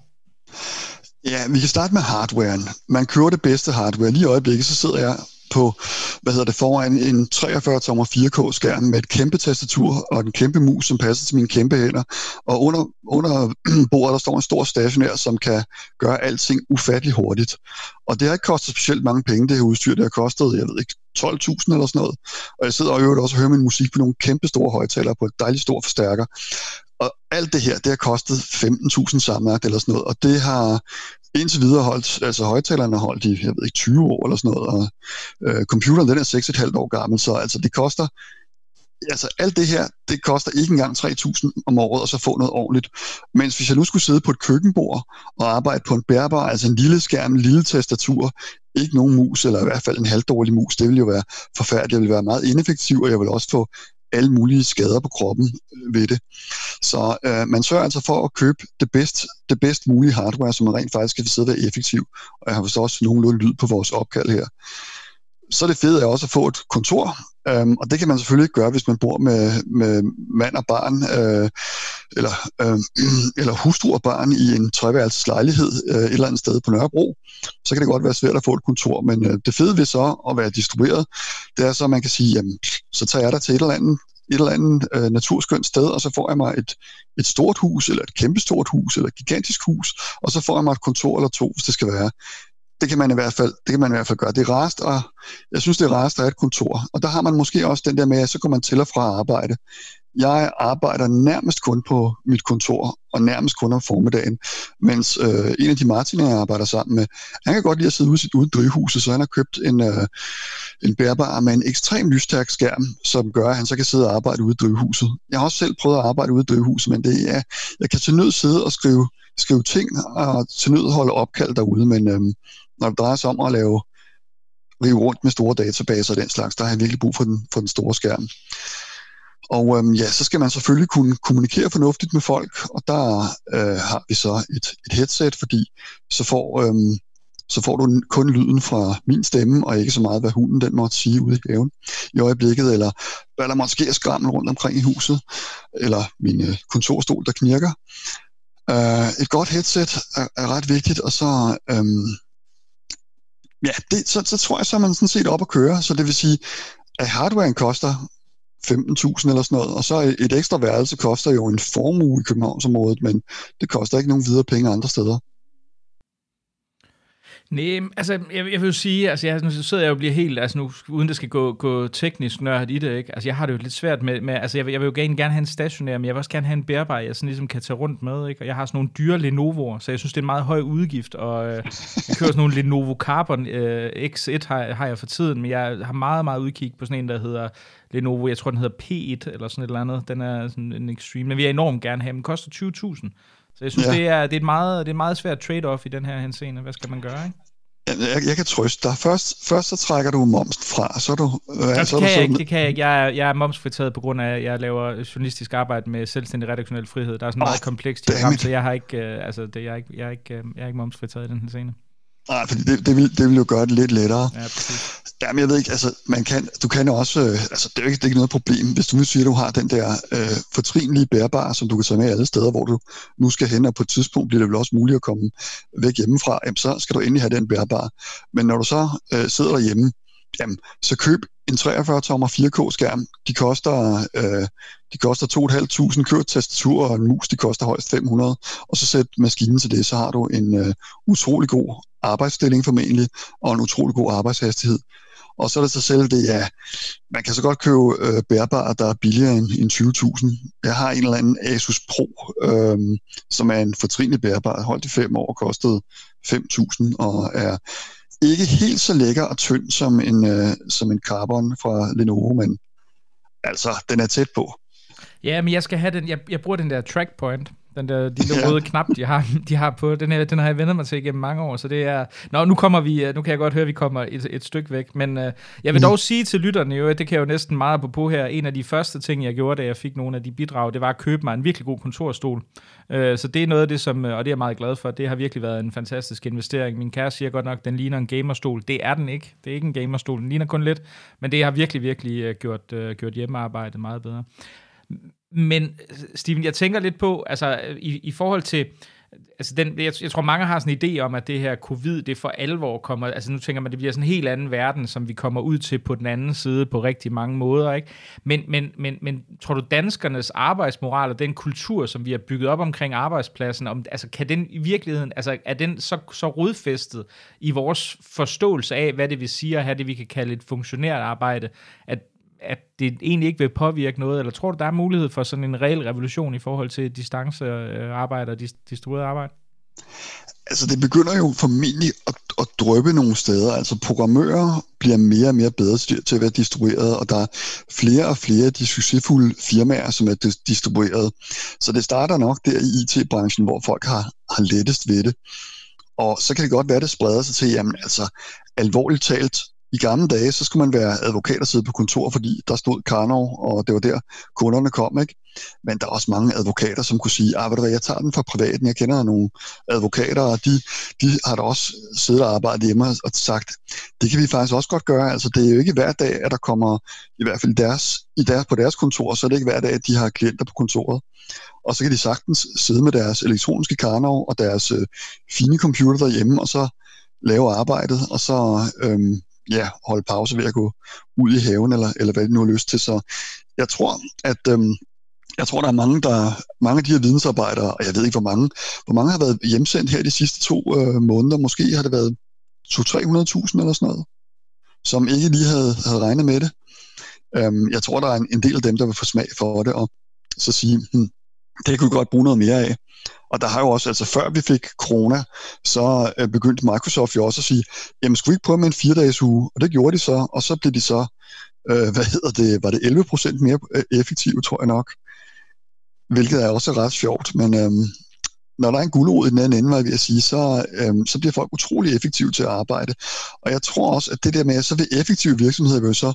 Ja, vi kan starte med hardwaren. Man kører det bedste hardware. Lige i øjeblikket, så sidder jeg på, hvad hedder det, foran en 43 tommer 4K skærm med et kæmpe tastatur og en kæmpe mus, som passer til mine kæmpe hænder. Og under, under bordet, der står en stor stationær, som kan gøre alting ufattelig hurtigt. Og det har ikke kostet specielt mange penge, det her udstyr. Det har kostet, jeg ved ikke, 12.000 eller sådan noget. Og jeg sidder og øvrigt også og hører min musik på nogle kæmpe store højtalere på et dejligt stort forstærker. Og alt det her, det har kostet 15.000 sammenlagt eller sådan noget, og det har indtil videre holdt, altså højtalerne holdt i, jeg ved ikke, 20 år eller sådan noget, og øh, computeren den er 6,5 år gammel, så altså det koster, altså alt det her, det koster ikke engang 3.000 om året, og så få noget ordentligt. Mens hvis jeg nu skulle sidde på et køkkenbord og arbejde på en bærbar, altså en lille skærm, en lille tastatur, ikke nogen mus, eller i hvert fald en halvdårlig mus, det ville jo være forfærdeligt, det ville være meget ineffektivt, og jeg vil også få alle mulige skader på kroppen øh, ved det. Så øh, man sørger altså for at købe det bedst, det bedst mulige hardware, som man rent faktisk kan sidde og være effektiv. Og jeg har forstået også nogenlunde lyd på vores opkald her. Så er det fedt også at få et kontor, øhm, og det kan man selvfølgelig ikke gøre, hvis man bor med, med mand og barn, øh, eller, øh, eller hustru og barn i en treværelses lejlighed øh, et eller andet sted på Nørrebro. Så kan det godt være svært at få et kontor, men øh, det fede ved så at være distribueret, det er så, at man kan sige, jamen, så tager jeg dig til et eller andet et eller andet øh, naturskønt sted, og så får jeg mig et, et stort hus, eller et kæmpestort hus, eller et gigantisk hus, og så får jeg mig et kontor eller to, hvis det skal være det kan man i hvert fald, det kan man i hvert fald gøre. Det er rarest, og jeg synes, det er rarest at have et kontor. Og der har man måske også den der med, at så går man til og fra arbejde. Jeg arbejder nærmest kun på mit kontor, og nærmest kun om formiddagen, mens øh, en af de Martiner, jeg arbejder sammen med, han kan godt lide at sidde ude, ude i drivhuset, så han har købt en, øh, en bærbar med en ekstrem lysstærk skærm, som gør, at han så kan sidde og arbejde ude i drivhuset. Jeg har også selv prøvet at arbejde ude i drivhuset, men det er, jeg kan til nød sidde og skrive, skrive ting, og til nød holde opkald derude, men øh, når det drejer sig om at lave rive rundt med store databaser og den slags, der har jeg virkelig brug for den, for den store skærm. Og øhm, ja, så skal man selvfølgelig kunne kommunikere fornuftigt med folk, og der øh, har vi så et, et headset, fordi så får, øhm, så får du kun lyden fra min stemme, og ikke så meget, hvad hunden den måtte sige ude i haven i øjeblikket, eller hvad der måtte ske skrammel rundt omkring i huset, eller min øh, kontorstol, der knirker. Øh, et godt headset er, er ret vigtigt, og så... Øhm, ja, det, så, så tror jeg, så er man sådan set op at køre. Så det vil sige, at hardwaren koster 15.000 eller sådan noget, og så et ekstra værelse koster jo en formue i Københavnsområdet, men det koster ikke nogen videre penge andre steder. Nej, altså, jeg, jeg vil jo sige, altså, jeg, nu sidder jeg og bliver helt, altså nu, uden det skal gå, gå teknisk nørdet i det, ikke? Altså, jeg har det jo lidt svært med, med altså, jeg vil, jeg vil jo gerne, gerne have en stationær, men jeg vil også gerne have en bærbar, jeg sådan ligesom kan tage rundt med, ikke? Og jeg har sådan nogle dyre Lenovo'er, så jeg synes, det er en meget høj udgift, og øh, jeg kører sådan nogle Lenovo Carbon øh, X1 har, har jeg for tiden, men jeg har meget, meget udkig på sådan en, der hedder Lenovo, jeg tror, den hedder P1 eller sådan et eller andet. Den er sådan en Extreme, men vi er enormt gerne have. Den koster 20.000. Så jeg synes, ja. det, er, det, er et meget, det er et meget svært trade-off i den her henseende. Hvad skal man gøre, ikke? Jeg, jeg kan trøste dig. Først, først så trækker du momsen fra, så er du... Øh, det, så kan du jeg ikke, det kan jeg ikke. Jeg er, jeg er momsfritaget på grund af, at jeg laver journalistisk arbejde med selvstændig redaktionel frihed. Der er sådan oh, meget komplekst diagram, så jeg har ikke, øh, altså, det, jeg er ikke, jeg er ikke, øh, jeg er ikke momsfritaget i den her scene. Nej, fordi det, det, vil, det vil jo gøre det lidt lettere. Ja, præcis. Jamen, jeg ved ikke, altså, man kan, du kan også, øh, altså, det er jo ikke, det er ikke noget problem, hvis du nu siger, at du har den der øh, fortrinlige bærbare, som du kan tage med alle steder, hvor du nu skal hen, og på et tidspunkt bliver det vel også muligt at komme væk hjemmefra, jamen, så skal du endelig have den bærbare. Men når du så øh, sidder derhjemme, jamen, så køb en 43-tommer 4K-skærm. De koster, øh, de koster 2.500. Køb tastatur og en mus, de koster højst 500. Og så sæt maskinen til det, så har du en øh, utrolig god arbejdsstilling formentlig, og en utrolig god arbejdshastighed. Og så er det så selv det, ja, man kan så godt købe øh, bærbare, der er billigere end, end 20.000. Jeg har en eller anden Asus Pro, øh, som er en fortrinlig bærbar, holdt i fem år, kostede 5.000 og er ikke helt så lækker og tynd som en, øh, som en Carbon fra Lenovo, men altså, den er tæt på. Ja, men jeg skal have den, jeg, jeg bruger den der trackpoint, den der lille ja. røde knap, de har, de har på. Den, her, den har jeg vendt mig til igennem mange år, så det er... Nå, nu kommer vi... Øh, nu kan jeg godt høre, at vi kommer et, et stykke væk, men uh, jeg vil mm. dog sige til lytterne jo, at det kan jeg jo næsten meget på her. En af de første ting, jeg gjorde, da jeg fik nogle af de bidrag, det var at købe mig en virkelig god kontorstol. Uh, så det er noget af det, som... Og det er jeg meget glad for. Det har virkelig været en fantastisk investering. Min kæreste siger godt nok, at den ligner en gamerstol. Det er den ikke. Det er ikke en gamerstol. Den ligner kun lidt. Men det har virkelig, virkelig gjort, uh, gjort hjemmearbejdet meget bedre. Men, øh, Steven, jeg tænker lidt på, altså øh, i, i forhold til, altså den, jeg, jeg tror mange har sådan en idé om, at det her covid, det for alvor kommer, altså nu tænker man, det bliver sådan en helt anden verden, som vi kommer ud til på den anden side på rigtig mange måder, ikke? Men, men, men, men tror du danskernes arbejdsmoral og den kultur, som vi har bygget op omkring arbejdspladsen, om, altså kan den i virkeligheden, altså er den så, så rodfæstet i vores forståelse af, hvad det vil sige at have det, vi kan kalde et funktionært arbejde, at at det egentlig ikke vil påvirke noget, eller tror du, der er mulighed for sådan en reel revolution i forhold til distancearbejde og distribueret arbejde? Altså det begynder jo formentlig at, at drøbe nogle steder. Altså programmører bliver mere og mere bedre til at være distribueret, og der er flere og flere af de succesfulde firmaer, som er distribueret. Så det starter nok der i IT-branchen, hvor folk har, har lettest ved det. Og så kan det godt være, at det spreder sig til, jamen altså alvorligt talt, i gamle dage, så skulle man være advokat og sidde på kontor, fordi der stod Karnov, og det var der kunderne kom, ikke? Men der er også mange advokater, som kunne sige, ah, ved du hvad, jeg tager den fra privaten, jeg kender nogle advokater, og de, de har da også siddet og arbejdet hjemme og sagt, det kan vi faktisk også godt gøre, altså det er jo ikke hver dag, at der kommer, i hvert fald deres, i deres, på deres kontor, så er det ikke hver dag, at de har klienter på kontoret. Og så kan de sagtens sidde med deres elektroniske Karnov og deres øh, fine computer derhjemme, og så lave arbejdet, og så øhm, ja, holde pause ved at gå ud i haven, eller, eller hvad de nu har lyst til. Så jeg tror, at øhm, jeg tror, der er mange, der, mange af de her vidensarbejdere, og jeg ved ikke, hvor mange, hvor mange har været hjemsendt her de sidste to øh, måneder. Måske har det været 200-300.000 eller sådan noget, som ikke lige havde, havde regnet med det. Øhm, jeg tror, der er en, en del af dem, der vil få smag for det, og så sige, hmm, det kunne vi godt bruge noget mere af. Og der har jo også, altså før vi fik corona, så øh, begyndte Microsoft jo også at sige, jamen skulle vi ikke prøve med en fire-dages uge? Og det gjorde de så, og så blev de så, øh, hvad hedder det, var det 11 procent mere øh, effektive, tror jeg nok. Hvilket er også ret sjovt, men øh, når der er en guldrod i den anden ende, hvad jeg vil sige, så, øh, så bliver folk utrolig effektive til at arbejde. Og jeg tror også, at det der med, så vil effektive virksomheder vil jo så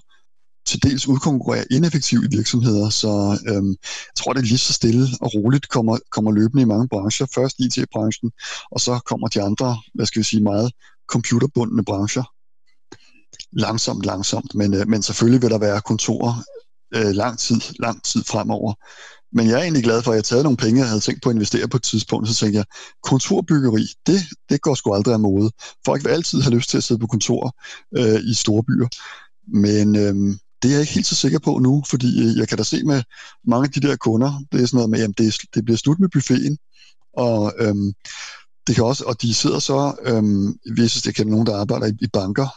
til dels udkonkurrere ineffektive virksomheder, så øhm, jeg tror, det er lige så stille og roligt kommer, kommer løbende i mange brancher. Først IT-branchen, og så kommer de andre, hvad skal vi sige, meget computerbundne brancher. Langsomt, langsomt, men, øh, men selvfølgelig vil der være kontorer øh, lang tid, lang tid fremover. Men jeg er egentlig glad for, at jeg har taget nogle penge, jeg havde tænkt på at investere på et tidspunkt. Så tænkte jeg, kontorbyggeri, det, det går sgu aldrig af mode. Folk vil altid have lyst til at sidde på kontor øh, i store byer. Men øh, det er jeg ikke helt så sikker på nu, fordi øh, jeg kan da se med mange af de der kunder, det er sådan noget med, at det, det bliver slut med buffeten, og øhm, det kan også, og de sidder så, øhm, hvis det kan nogen, der arbejder i, i banker,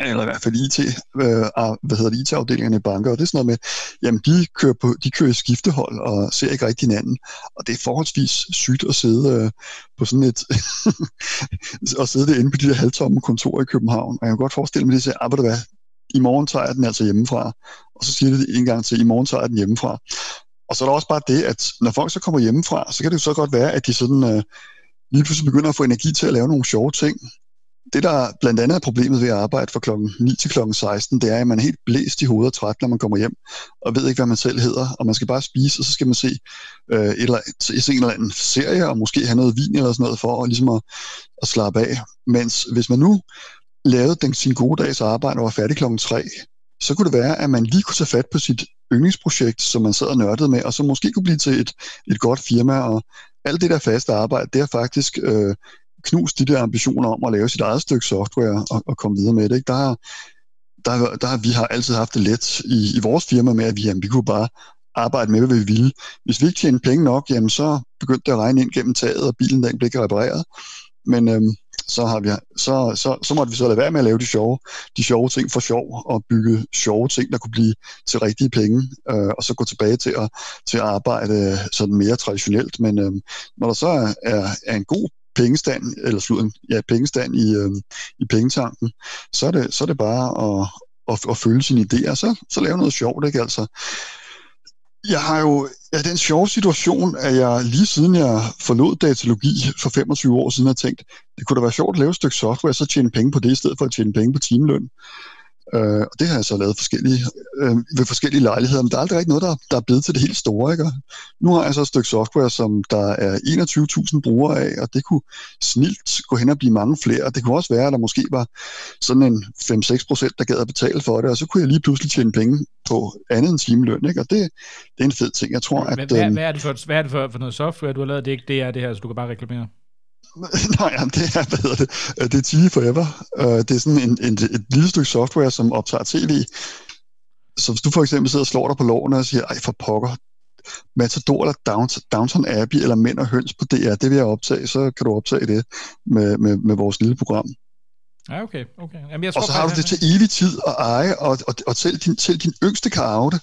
eller i hvert fald IT, øh, hvad hedder det, IT-afdelingerne i banker, og det er sådan noget med, jamen de kører, på, de kører i skiftehold og ser ikke rigtig hinanden, og det er forholdsvis sygt at sidde øh, på sådan et, og sidde derinde på de der halvtomme kontorer i København, og jeg kan godt forestille mig, at de siger, ah, hvad, i morgen tager jeg den altså hjemmefra. Og så siger det en gang til, i morgen tager jeg den hjemmefra. Og så er der også bare det, at når folk så kommer hjemmefra, så kan det jo så godt være, at de sådan øh, lige pludselig begynder at få energi til at lave nogle sjove ting. Det, der blandt andet er problemet ved at arbejde fra klokken 9 til klokken 16, det er, at man er helt blæst i hovedet og træt, når man kommer hjem, og ved ikke, hvad man selv hedder, og man skal bare spise, og så skal man se, øh, et eller, se en eller anden serie, og måske have noget vin eller sådan noget, for at, ligesom at, at slappe af. Mens hvis man nu lavede den, sin gode dags arbejde og var færdig klokken 3, så kunne det være, at man lige kunne tage fat på sit yndlingsprojekt, som man sad og nørdede med, og så måske kunne blive til et, et godt firma, og alt det der faste arbejde, det har faktisk øh, knust de der ambitioner om at lave sit eget stykke software og, og komme videre med det. Ikke? Der, der, der, vi har altid haft det let i, i vores firma med, at vi, jamen, vi kunne bare arbejde med, hvad vi ville. Hvis vi ikke tjente penge nok, jamen, så begyndte det at regne ind gennem taget, og bilen den blev ikke repareret. Men øhm, så, har vi, så, så, så måtte vi så lade være med at lave de sjove, de sjove ting for sjov, og bygge sjove ting, der kunne blive til rigtige penge, øh, og så gå tilbage til at, til at arbejde sådan mere traditionelt. Men øh, når der så er, er, er en god pengestand, eller slut, ja, pengestand i, øh, i pengetanken, så er det, så er det bare at, at, at følge sine idéer, så, så lave noget sjovt, ikke altså. Jeg har jo ja, den sjove situation, at jeg lige siden jeg forlod datalogi for 25 år siden har tænkt, det kunne da være sjovt at lave et stykke software, så tjene penge på det, i stedet for at tjene penge på timeløn. Øh, og det har jeg så lavet forskellige, øh, ved forskellige lejligheder, men der er aldrig rigtig noget, der, der er blevet til det helt store. Ikke? nu har jeg så et stykke software, som der er 21.000 brugere af, og det kunne snilt gå hen og blive mange flere. Det kunne også være, at der måske var sådan en 5-6 procent, der gad at betale for det, og så kunne jeg lige pludselig tjene penge på andet end timeløn. Ikke? Og det, det er en fed ting. Jeg tror, at, hvad, øh, hvad, er det for, hvad er det for, for noget software, du har lavet? Det er ikke det, er det her, så du kan bare reklamere? Nej, jamen, det er, hvad hedder det, øh, det er TV Forever. Uh, det er sådan en, en, et lille stykke software, som optager tv. Så hvis du for eksempel sidder og slår dig på lårene og siger, ej for pokker, Matador eller Downton, Downton Abbey eller Mænd og Høns på DR, det vil jeg optage, så kan du optage det med, med, med vores lille program. Ja, okay. okay. Jamen, jeg tror, og så har du det til evig tid at eje, og, og, og selv, din, selv din yngste kan arve det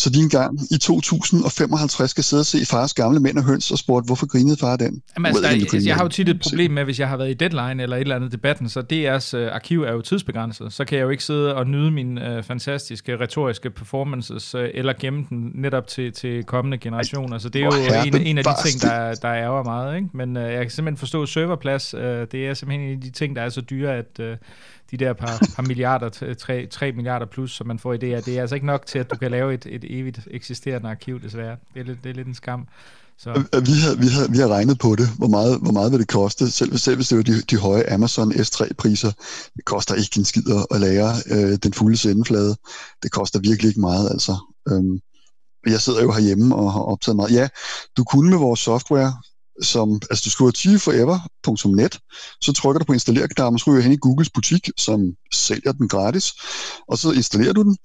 så de engang i 2055 skal sidde og se fars gamle mænd og høns og spurgte, hvorfor grinede far den? Jamen, altså, der, altså, jeg har jo tit et problem med, hvis jeg har været i deadline eller et eller andet debatten, så DR's uh, arkiv er jo tidsbegrænset. Så kan jeg jo ikke sidde og nyde mine uh, fantastiske retoriske performances, uh, eller gemme den netop til, til kommende generationer. Så det er jo oh, en, en af de ting, der, der ærger meget. Ikke? Men uh, jeg kan simpelthen forstå serverplads. Uh, det er simpelthen en af de ting, der er så dyre, at... Uh, de der par, par milliarder, 3, 3 milliarder plus, som man får i det, det er altså ikke nok til, at du kan lave et, et evigt eksisterende arkiv, desværre. Det er lidt, det er lidt en skam. Så. Øh, øh, vi, har, vi, har, vi har regnet på det, hvor meget, hvor meget vil det koste, selv, selv hvis det var de, de høje Amazon S3-priser. Det koster ikke en skid at lære øh, den fulde sendeflade. Det koster virkelig ikke meget, altså. Øhm, jeg sidder jo herhjemme og har optaget meget. Ja, du kunne med vores software som, altså du skriver achieveforever.net, så trykker du på installerknappen, så ryger hen i Googles butik, som sælger den gratis, og så installerer du den,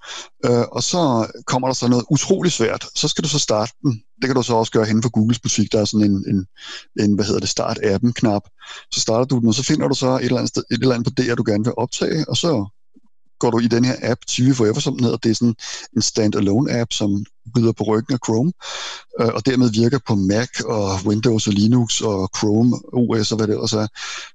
øh, og så kommer der så noget utrolig svært. Så skal du så starte den. Det kan du så også gøre hen på Googles butik. Der er sådan en, en, en hvad hedder det, start-appen-knap. Så starter du den, og så finder du så et eller andet, sted, et eller andet på det, du gerne vil optage, og så går du i den her app, TV Forever, som den hedder. Det er sådan en standalone app, som rider på ryggen af Chrome, øh, og dermed virker på Mac og Windows og Linux og Chrome OS og hvad det ellers er.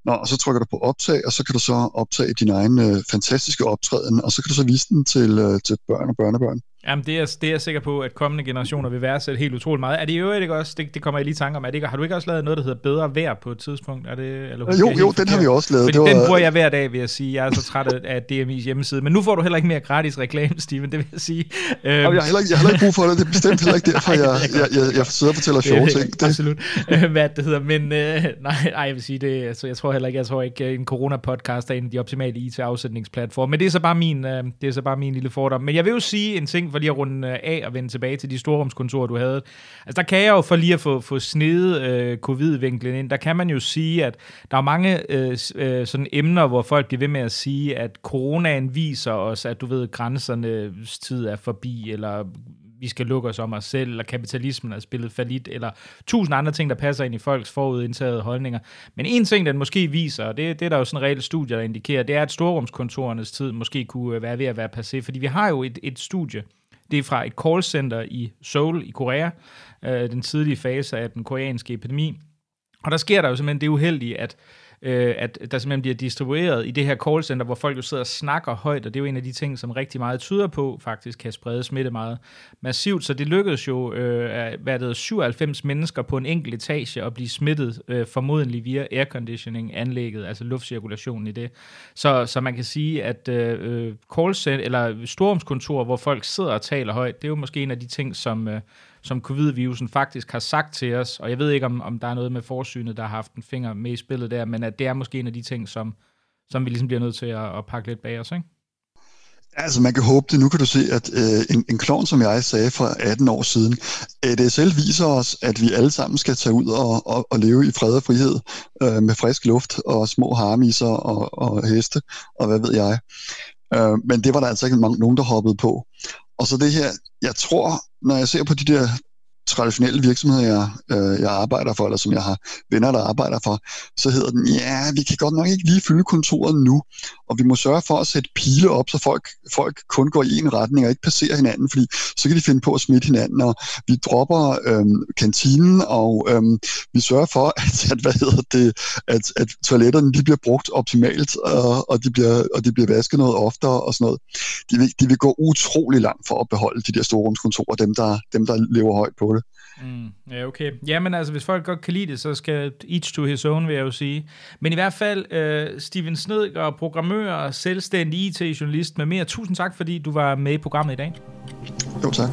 Nå, og så trykker du på optag, og så kan du så optage din egen øh, fantastiske optræden, og så kan du så vise den til, øh, til børn og børnebørn. Jamen, det er, det er jeg sikker på, at kommende generationer vil værdsætte helt utroligt meget. Er det øvrigt ikke også, det, det kommer jeg lige i tanke om, er det ikke, har du ikke også lavet noget, der hedder bedre vejr på et tidspunkt? Er det, eller, jo, jo, den har vi også lavet. Fordi det var... den bruger jeg hver dag, vil jeg sige. Jeg er så træt af DMI's hjemmeside. Men nu får du heller ikke mere gratis reklame, Steven, det vil jeg sige. Øhm... jeg, har heller ikke, jeg har heller ikke brug for det. Det er bestemt heller ikke derfor, jeg, jeg, jeg, jeg sidder og fortæller sjove ting. Det. Absolut. Øh, hvad det hedder. Men øh, nej, nej, jeg vil sige det. Altså, jeg tror heller ikke, jeg tror ikke, en corona-podcast er en af de optimale IT-afsætningsplatforme. Men det er så bare min, øh, det er så bare min lille fordom. Men jeg vil jo sige en ting, for lige at runde øh, af og vende tilbage til de storrumskontorer, du havde. Altså, der kan jeg jo for lige at få, få snedet øh, covid-vinklen ind, der kan man jo sige, at der er mange øh, øh, sådan emner, hvor folk bliver ved med at sige, at coronaen viser os, at du ved, grænsernes tid er forbi, eller vi skal lukke os om os selv, eller kapitalismen er spillet falit, eller tusind andre ting, der passer ind i folks forudindtagede holdninger. Men en ting, den måske viser, og det, det er der jo sådan reelle studier, der indikerer, det er, at storrumskontorernes tid måske kunne øh, være ved at være passé, fordi vi har jo et, et studie, det er fra et callcenter i Seoul i Korea, øh, den tidlige fase af den koreanske epidemi, Og der sker der jo simpelthen det uheldige, at øh, at der simpelthen bliver distribueret i det her callcenter, hvor folk jo sidder og snakker højt, og det er jo en af de ting, som rigtig meget tyder på, faktisk kan sprede smitte meget massivt. Så det lykkedes jo, øh, hvad det 97 mennesker på en enkelt etage at blive smittet, øh, formodentlig via airconditioning-anlægget, altså luftcirkulationen i det. Så, så man kan sige, at øh, øh callcenter, eller stormskontor, hvor folk sidder og taler højt, det er jo måske en af de ting, som... Øh, som covid-virusen faktisk har sagt til os, og jeg ved ikke, om, om der er noget med forsynet, der har haft en finger med i spillet der, men at det er måske en af de ting, som, som vi ligesom bliver nødt til at, at pakke lidt bag os, ikke? Altså, man kan håbe det. Nu kan du se, at øh, en, en klon, som jeg sagde for 18 år siden, ADSL viser os, at vi alle sammen skal tage ud og, og, og leve i fred og frihed øh, med frisk luft og små harmiser og, og heste, og hvad ved jeg. Øh, men det var der altså ikke nogen, der hoppede på. Og så det her, jeg tror, når jeg ser på de der traditionelle virksomheder, jeg, øh, jeg arbejder for, eller som jeg har venner, der arbejder for, så hedder den, ja, vi kan godt nok ikke lige fylde kontoret nu, og vi må sørge for at sætte pile op, så folk, folk kun går i en retning og ikke passerer hinanden, fordi så kan de finde på at smitte hinanden, og vi dropper øh, kantinen, og øh, vi sørger for, at, at, hvad hedder det, at, at toiletterne de bliver brugt optimalt, og, og, de bliver, og de bliver vasket noget oftere og sådan noget. De vil, de vil gå utrolig langt for at beholde de der storrumskontorer, dem der, dem der lever højt på det. Mm, ja, okay. Jamen altså, hvis folk godt kan lide det, så skal each to his own, vil jeg jo sige. Men i hvert fald, øh, Steven Snedger, programmør og selvstændig IT-journalist med mere. Tusind tak, fordi du var med i programmet i dag. Jo, tak.